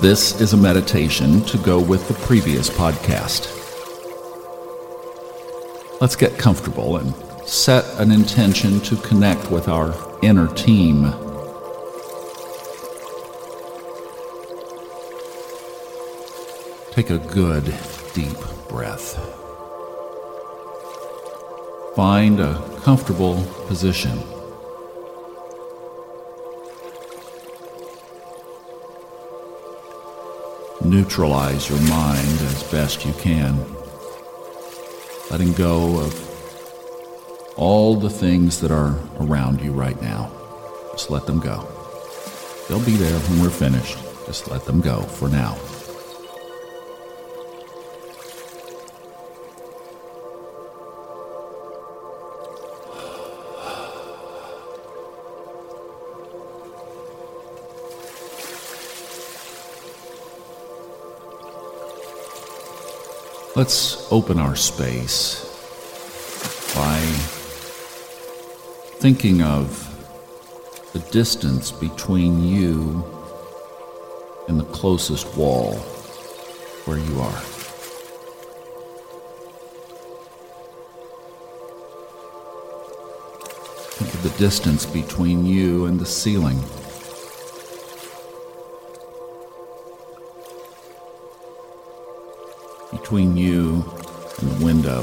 This is a meditation to go with the previous podcast. Let's get comfortable and set an intention to connect with our inner team. Take a good, deep breath. Find a comfortable position. Neutralize your mind as best you can, letting go of all the things that are around you right now. Just let them go. They'll be there when we're finished. Just let them go for now. Let's open our space by thinking of the distance between you and the closest wall where you are. Think of the distance between you and the ceiling. Between you and the window.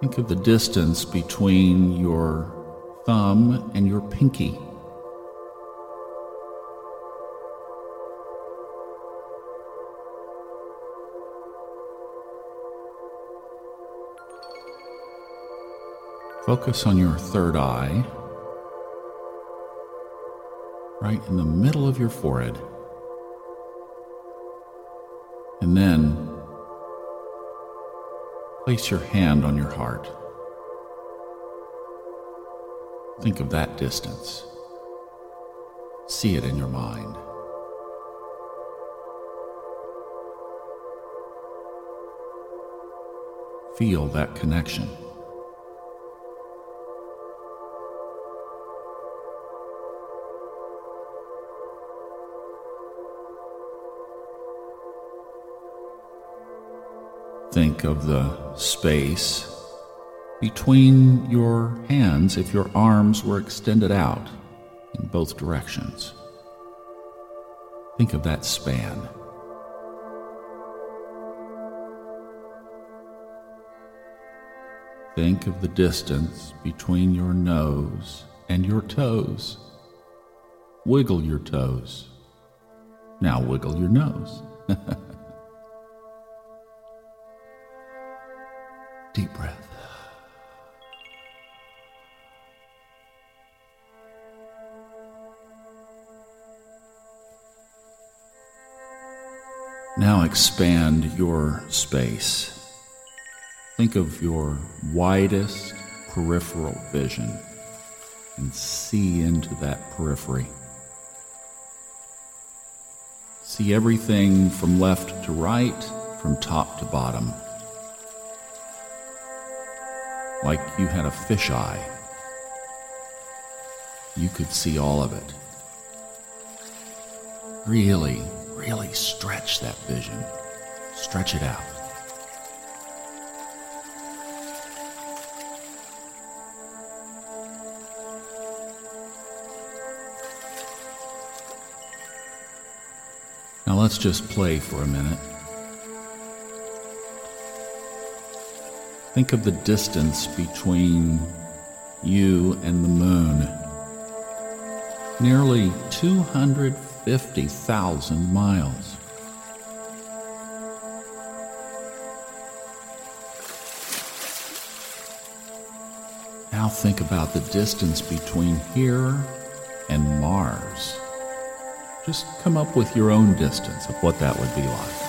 Think of the distance between your thumb and your pinky. Focus on your third eye, right in the middle of your forehead. And then place your hand on your heart. Think of that distance. See it in your mind. Feel that connection. Think of the space between your hands if your arms were extended out in both directions. Think of that span. Think of the distance between your nose and your toes. Wiggle your toes. Now wiggle your nose. Deep breath. Now expand your space. Think of your widest peripheral vision and see into that periphery. See everything from left to right, from top to bottom like you had a fisheye. You could see all of it. Really, really stretch that vision. Stretch it out. Now let's just play for a minute. Think of the distance between you and the moon. Nearly 250,000 miles. Now think about the distance between here and Mars. Just come up with your own distance of what that would be like.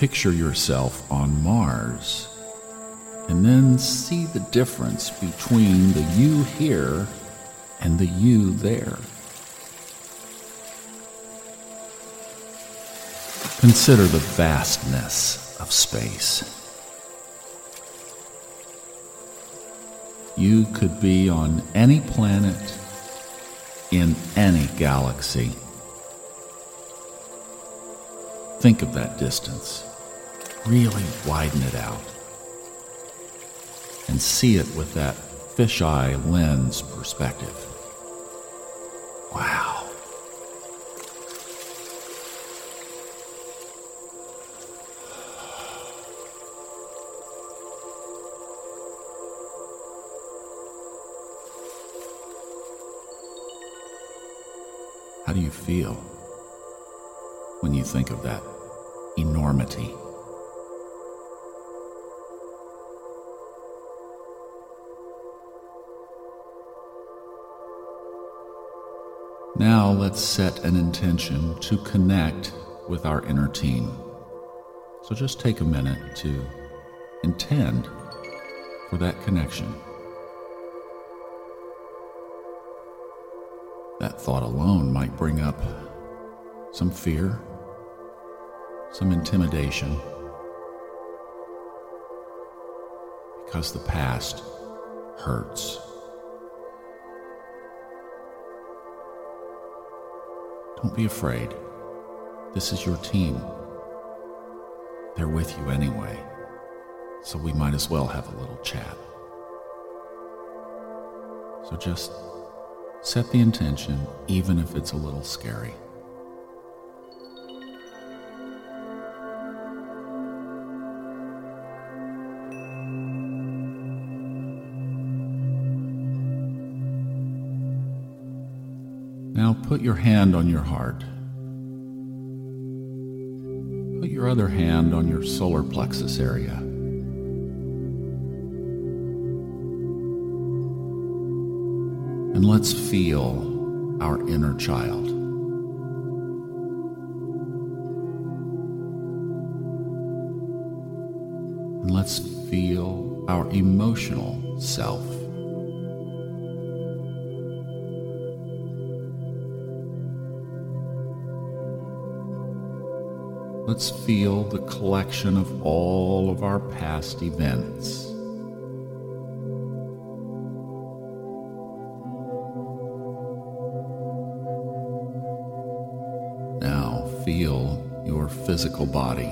Picture yourself on Mars And then see the difference between the you here and the you there. Consider the vastness of space. You could be on any planet in any galaxy. Think of that distance. Really widen it out. And see it with that fisheye lens perspective. Wow. How do you feel when you think of that enormity? Now let's set an intention to connect with our inner team. So just take a minute to intend for that connection. That thought alone might bring up some fear, some intimidation, because the past hurts. Don't be afraid. This is your team. They're with you anyway, so we might as well have a little chat. So just Set the intention, even if it's a little scary. Now put your hand on your heart. Put your other hand on your solar plexus area. And let's feel our inner child. And let's feel our emotional self. Let's feel the collection of all of our past events. Now feel your physical body.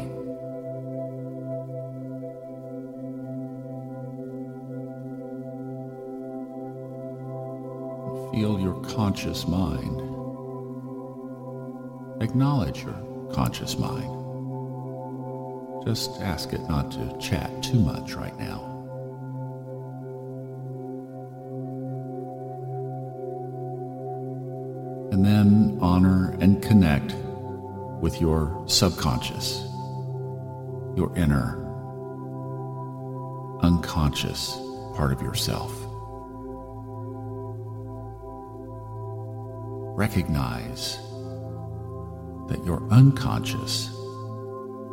Feel your conscious mind. Acknowledge your conscious mind. Just ask it not to chat too much right now. And then honor and connect with your subconscious, your inner, unconscious part of yourself. Recognize that your unconscious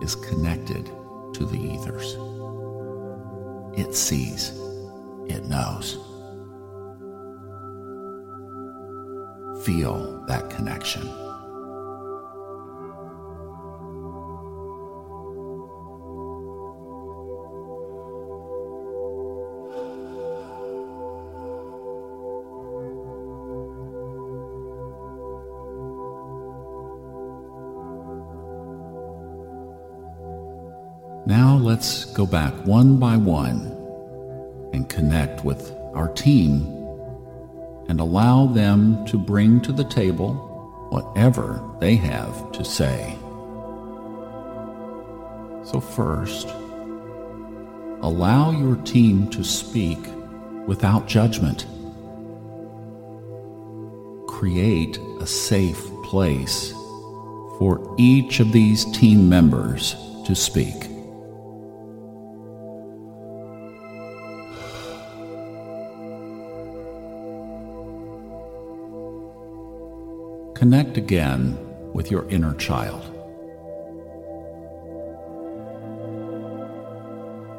is connected to the ethers. It sees, it knows. Feel that connection. Let's go back one by one and connect with our team and allow them to bring to the table whatever they have to say. So, first, allow your team to speak without judgment. Create a safe place for each of these team members to speak. Connect again with your inner child.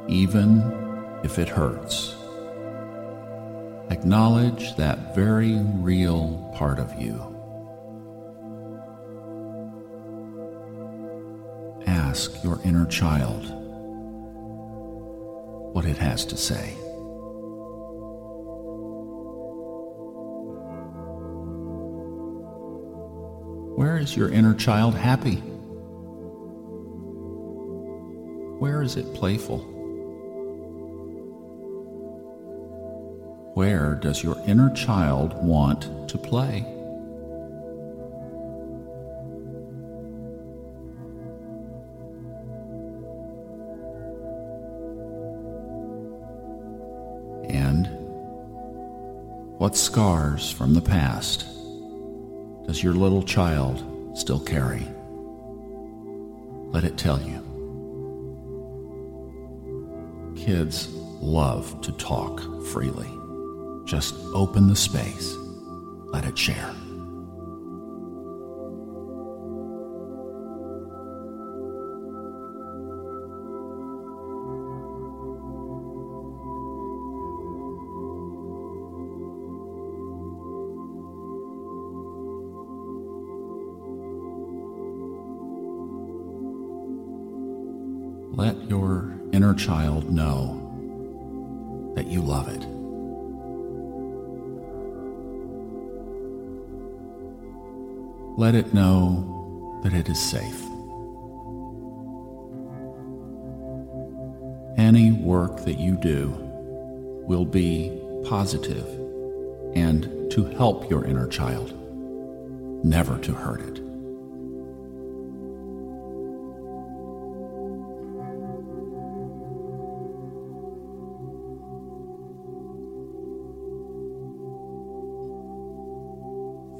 Even if it hurts. Acknowledge that very real part of you. Ask your inner child what it has to say. Where is your inner child happy? Where is it playful? Where does your inner child want to play? And what scars from the past does your little child still carry? Let it tell you. Kids love to talk freely. Just open the space, let it share. It know that it is safe. Any work that you do will be positive and to help your inner child, never to hurt it.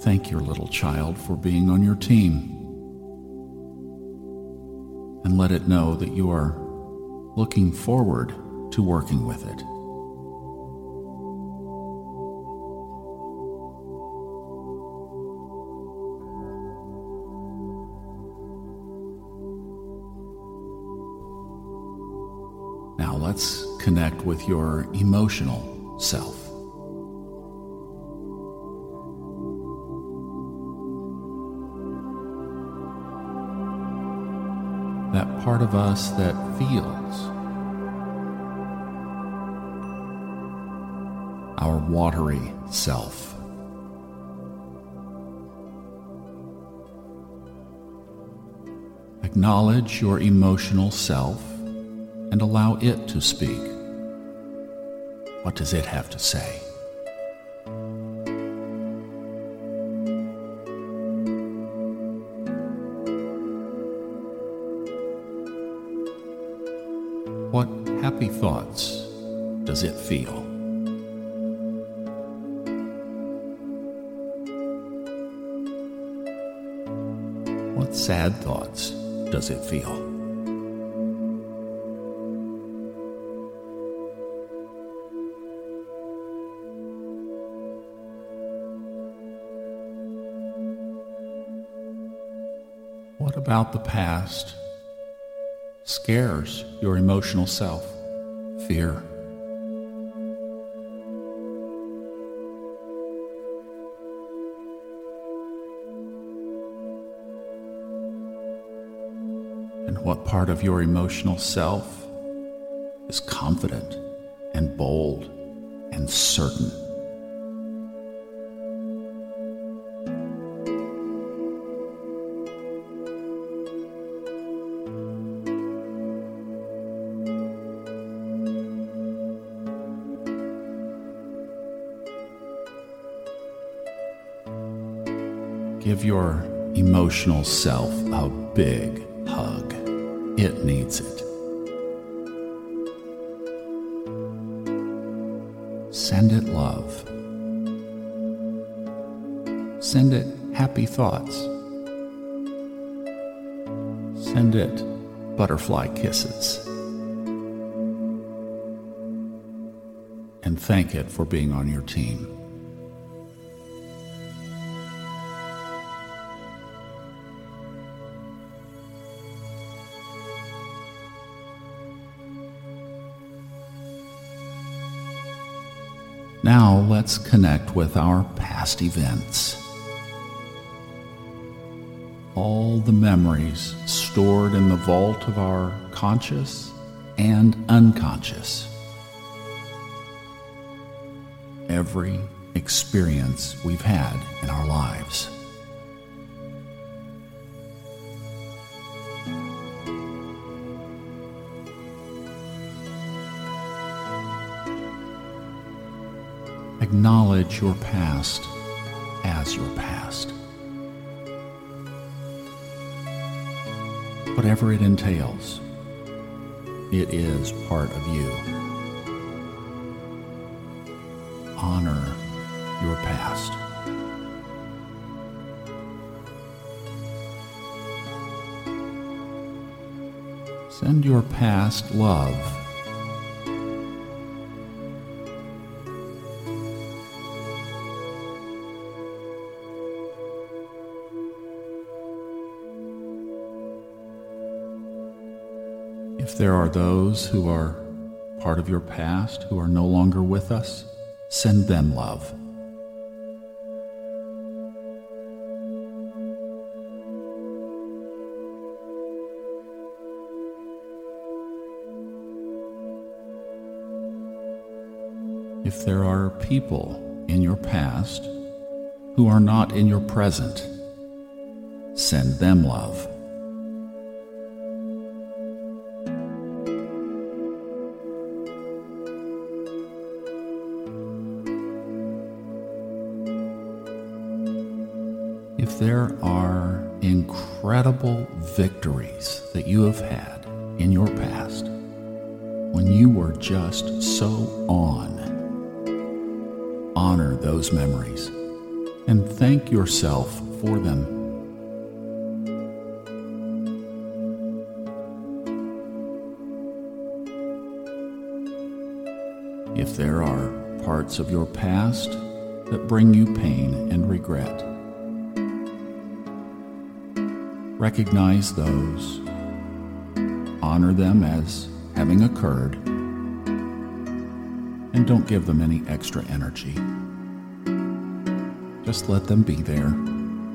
Thank your little child for being on your team. And let it know that you are looking forward to working with it. Now let's connect with your emotional self. Part of us that feels. Our watery self. Acknowledge your emotional self and allow it to speak. What does it have to say? What happy thoughts does it feel? What sad thoughts does it feel? What about the past scares your emotional self? Fear. And what part of your emotional self is confident and bold and certain? Give your emotional self a big hug. It needs it. Send it love. Send it happy thoughts. Send it butterfly kisses. And thank it for being on your team. Let's connect with our past events. All the memories stored in the vault of our conscious and unconscious. Every experience we've had in our lives. Acknowledge your past as your past. Whatever it entails, it is part of you. Honor your past. Send your past love If there are those who are part of your past who are no longer with us, send them love. If there are people in your past who are not in your present, send them love. There are incredible victories that you have had in your past when you were just so on, honor those memories and thank yourself for them. If there are parts of your past that bring you pain and regret, recognize those, honor them as having occurred, and don't give them any extra energy. Just let them be there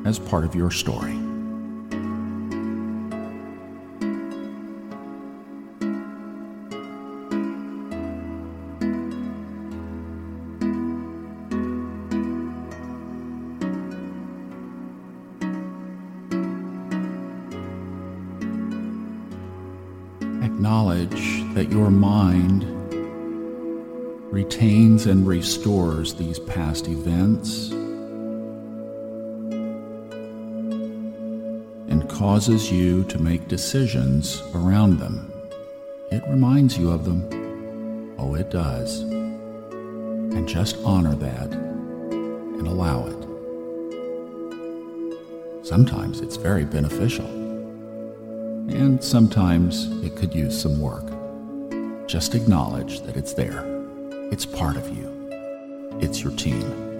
as part of your story. Restores these past events and causes you to make decisions around them. It reminds you of them. Oh, it does. And just honor that and allow it. Sometimes it's very beneficial and sometimes it could use some work. Just acknowledge that it's there. It's part of you. It's your team.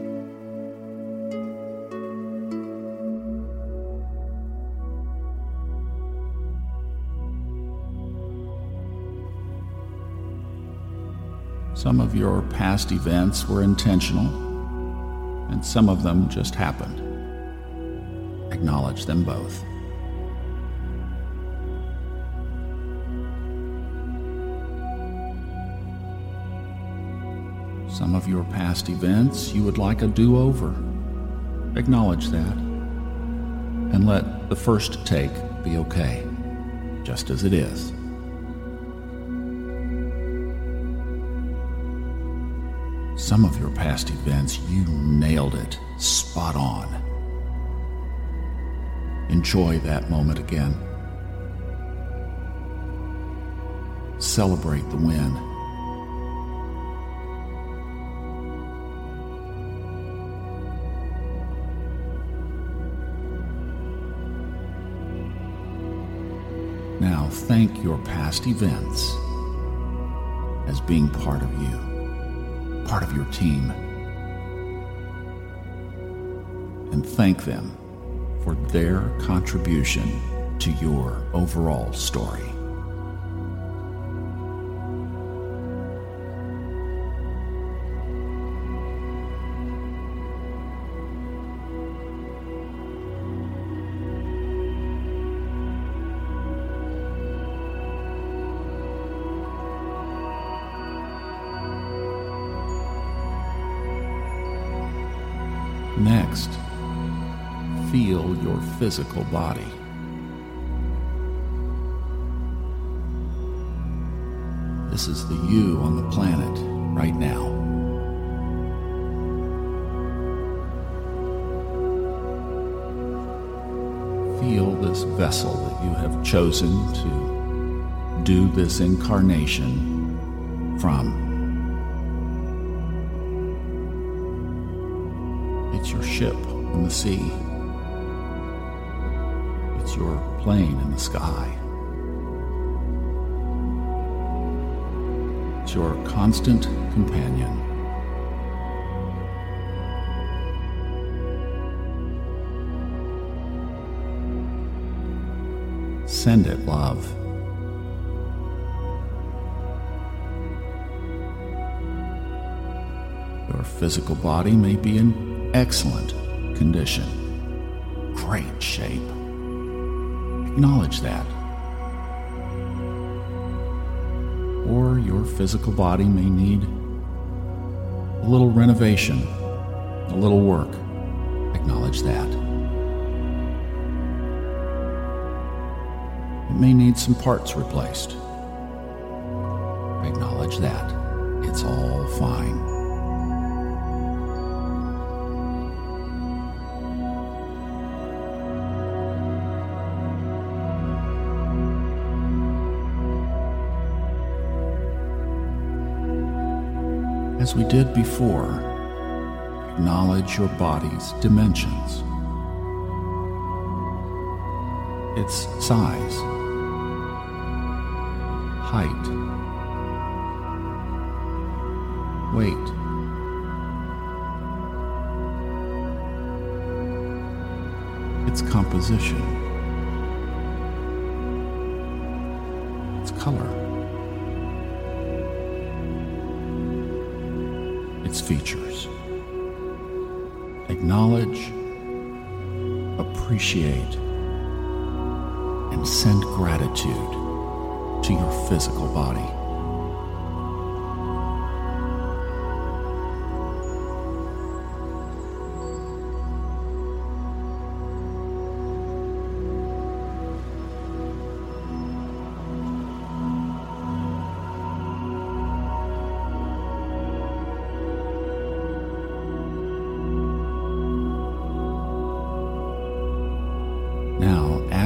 Some of your past events were intentional, and some of them just happened. Acknowledge them both. Some of your past events you would like a do over. Acknowledge that. And let the first take be okay, just as it is. Some of your past events, you nailed it spot on. Enjoy that moment again. Celebrate the win. Thank your past events as being part of you, part of your team. And thank them for their contribution to your overall story. Physical body. This is the you on the planet right now. Feel this vessel that you have chosen to do this incarnation from. It's your ship on the sea. Your plane in the sky. It's your constant companion. Send it love. Your physical body may be in excellent condition, great shape. Acknowledge that. Or your physical body may need a little renovation, a little work. Acknowledge that. It may need some parts replaced. Acknowledge that. It's all fine. As we did before, acknowledge your body's dimensions, its size, height, weight. Its composition, its color. Features. Acknowledge, appreciate, and send gratitude to your physical body.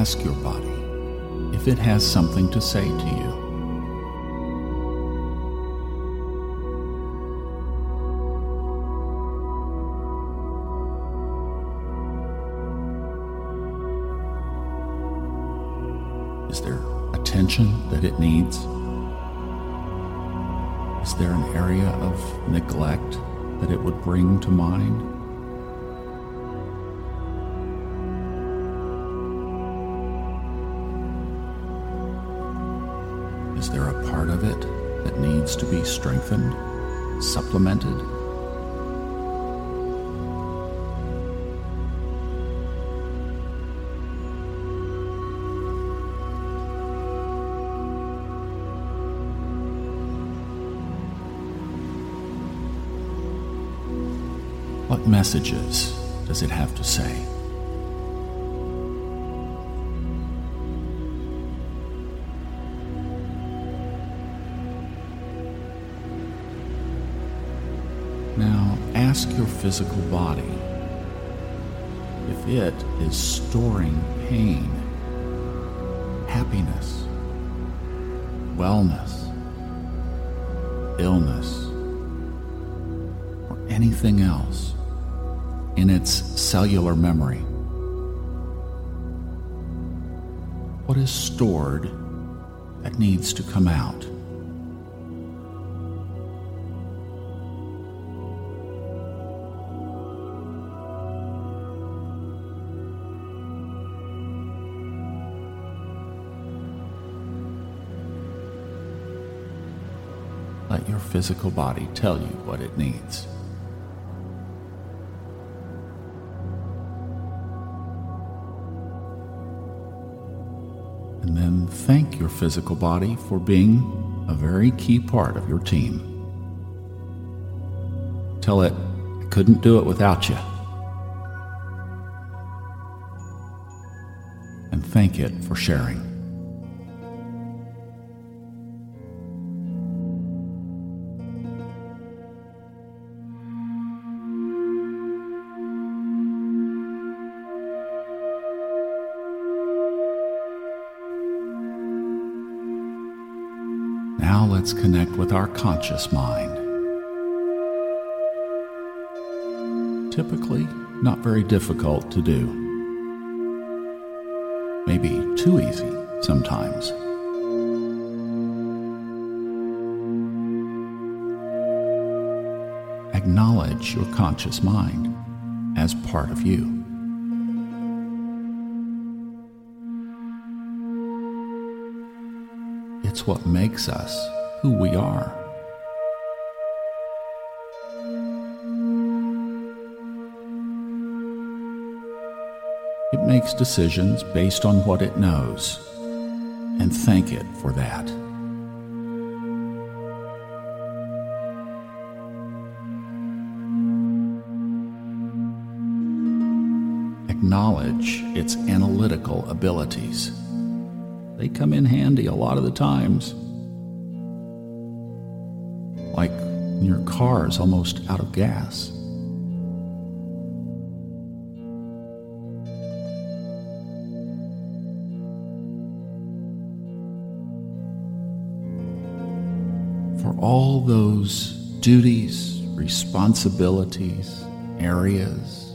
Ask your body if it has something to say to you. Is there attention that it needs? Is there an area of neglect that it would bring to mind? To be strengthened, supplemented? What messages does it have to say? Your physical body if it is storing pain, happiness, wellness, illness, or anything else in its cellular memory. What is stored that needs to come out? your physical body tell you what it needs. And then thank your physical body for being a very key part of your team. Tell it, I couldn't do it without you. And thank it for sharing. Now let's connect with our conscious mind. Typically, not very difficult to do. Maybe too easy sometimes. Acknowledge your conscious mind as part of you. What makes us who we are. It makes decisions based on what it knows, and thank it for that. Acknowledge its analytical abilities. They come in handy a lot of the times. Like when your car is almost out of gas. For all those duties, responsibilities, areas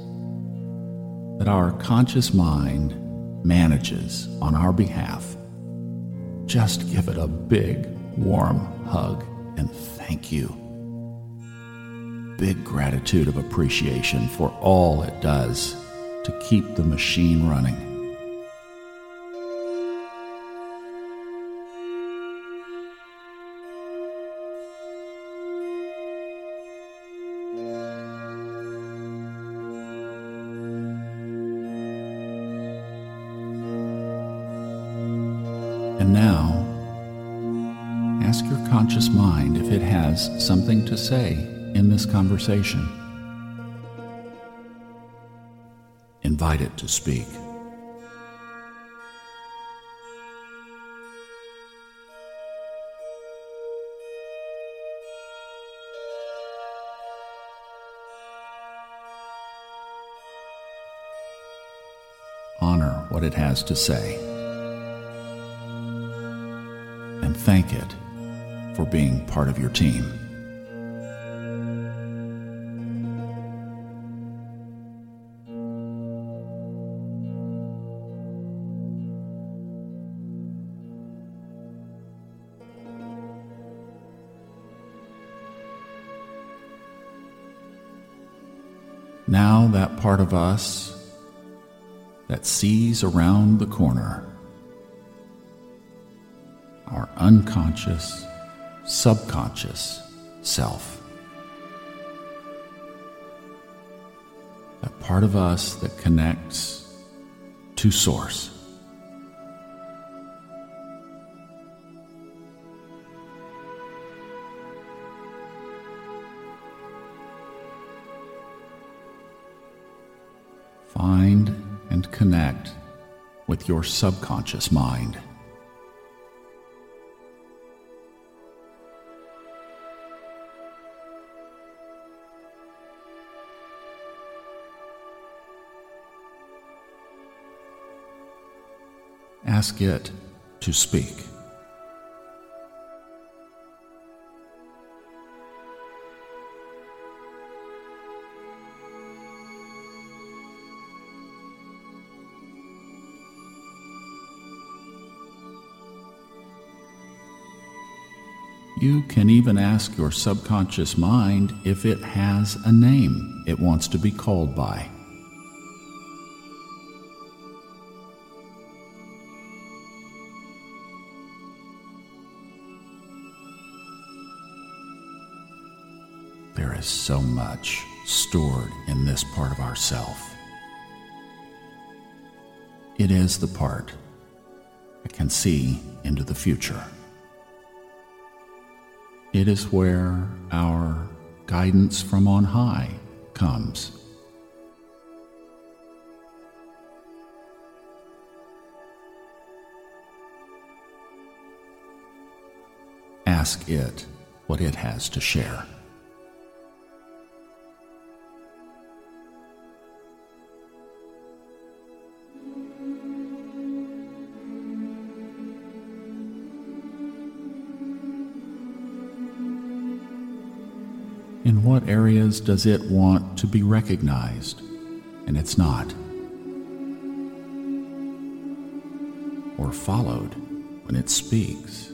that our conscious mind manages on our behalf just give it a big, warm hug and thank you. Big gratitude of appreciation for all it does to keep the machine running. Conversation. Invite it to speak. Honor what it has to say. and thank it for being part of your team. That part of us that sees around the corner our unconscious, subconscious self. That part of us that connects to Source. And connect with your subconscious mind. ask it to speak. You can even ask your subconscious mind if it has a name it wants to be called by. There is so much stored in this part of ourself. It is the part that can see into the future. It is where our guidance from on high comes. Ask it what it has to share. In what areas does it want to be recognized and it's not? Or followed when it speaks?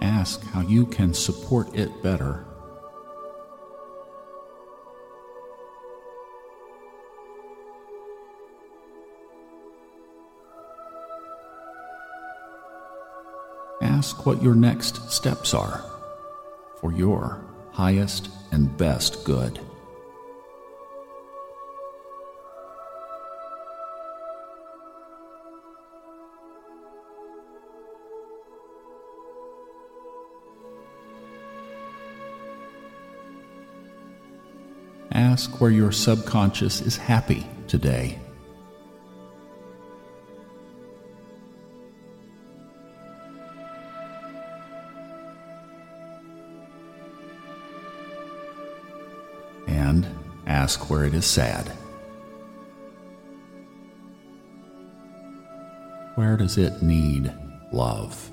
Ask how you can support it better ask what your next steps are for your highest and best good. Ask where your subconscious is happy today. And ask where it is sad. Where does it need love?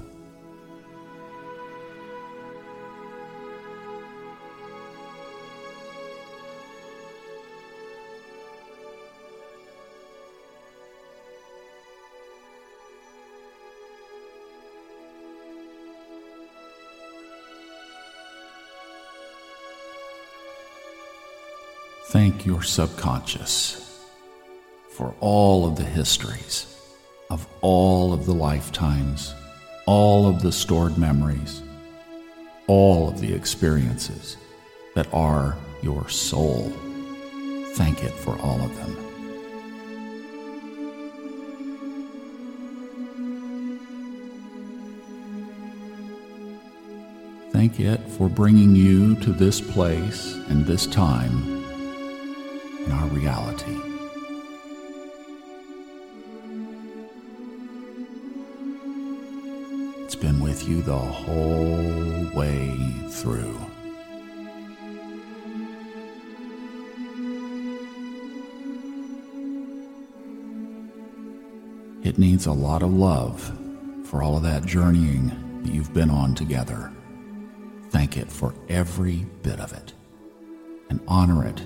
Thank your subconscious for all of the histories of all of the lifetimes, all of the stored memories, all of the experiences that are your soul. Thank it for all of them. Thank it for bringing you to this place and this time in our reality. It's been with you the whole way through. It needs a lot of love for all of that journeying that you've been on together. Thank it for every bit of it and honor it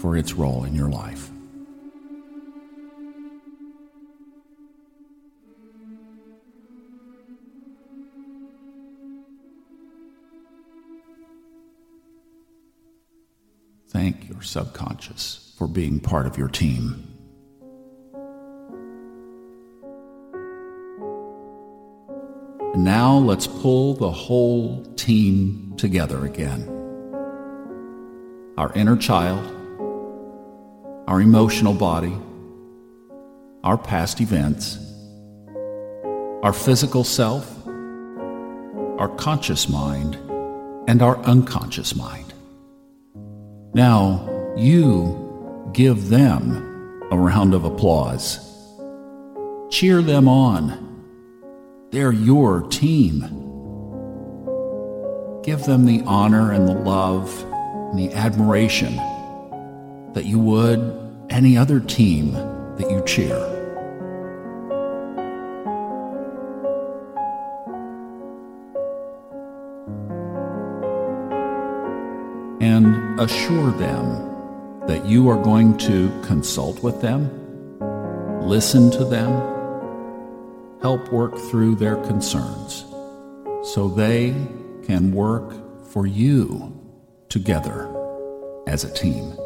for its role in your life. Thank your subconscious for being part of your team. And now let's pull the whole team together again. Our inner child our emotional body, our past events, our physical self, our conscious mind, and our unconscious mind. Now, you give them a round of applause. Cheer them on. They're your team. Give them the honor and the love and the admiration that you would any other team that you cheer. And assure them that you are going to consult with them, listen to them, help work through their concerns so they can work for you together as a team.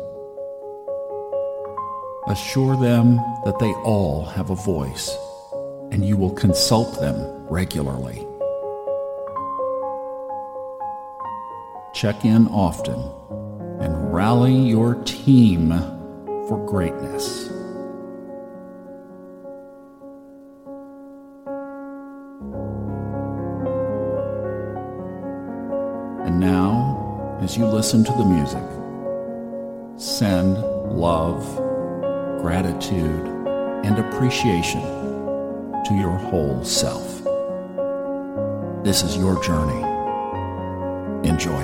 Assure them that they all have a voice, and you will consult them regularly. Check in often and rally your team for greatness. And now, as you listen to the music, send love, gratitude, and appreciation to your whole self. This is your journey. Enjoy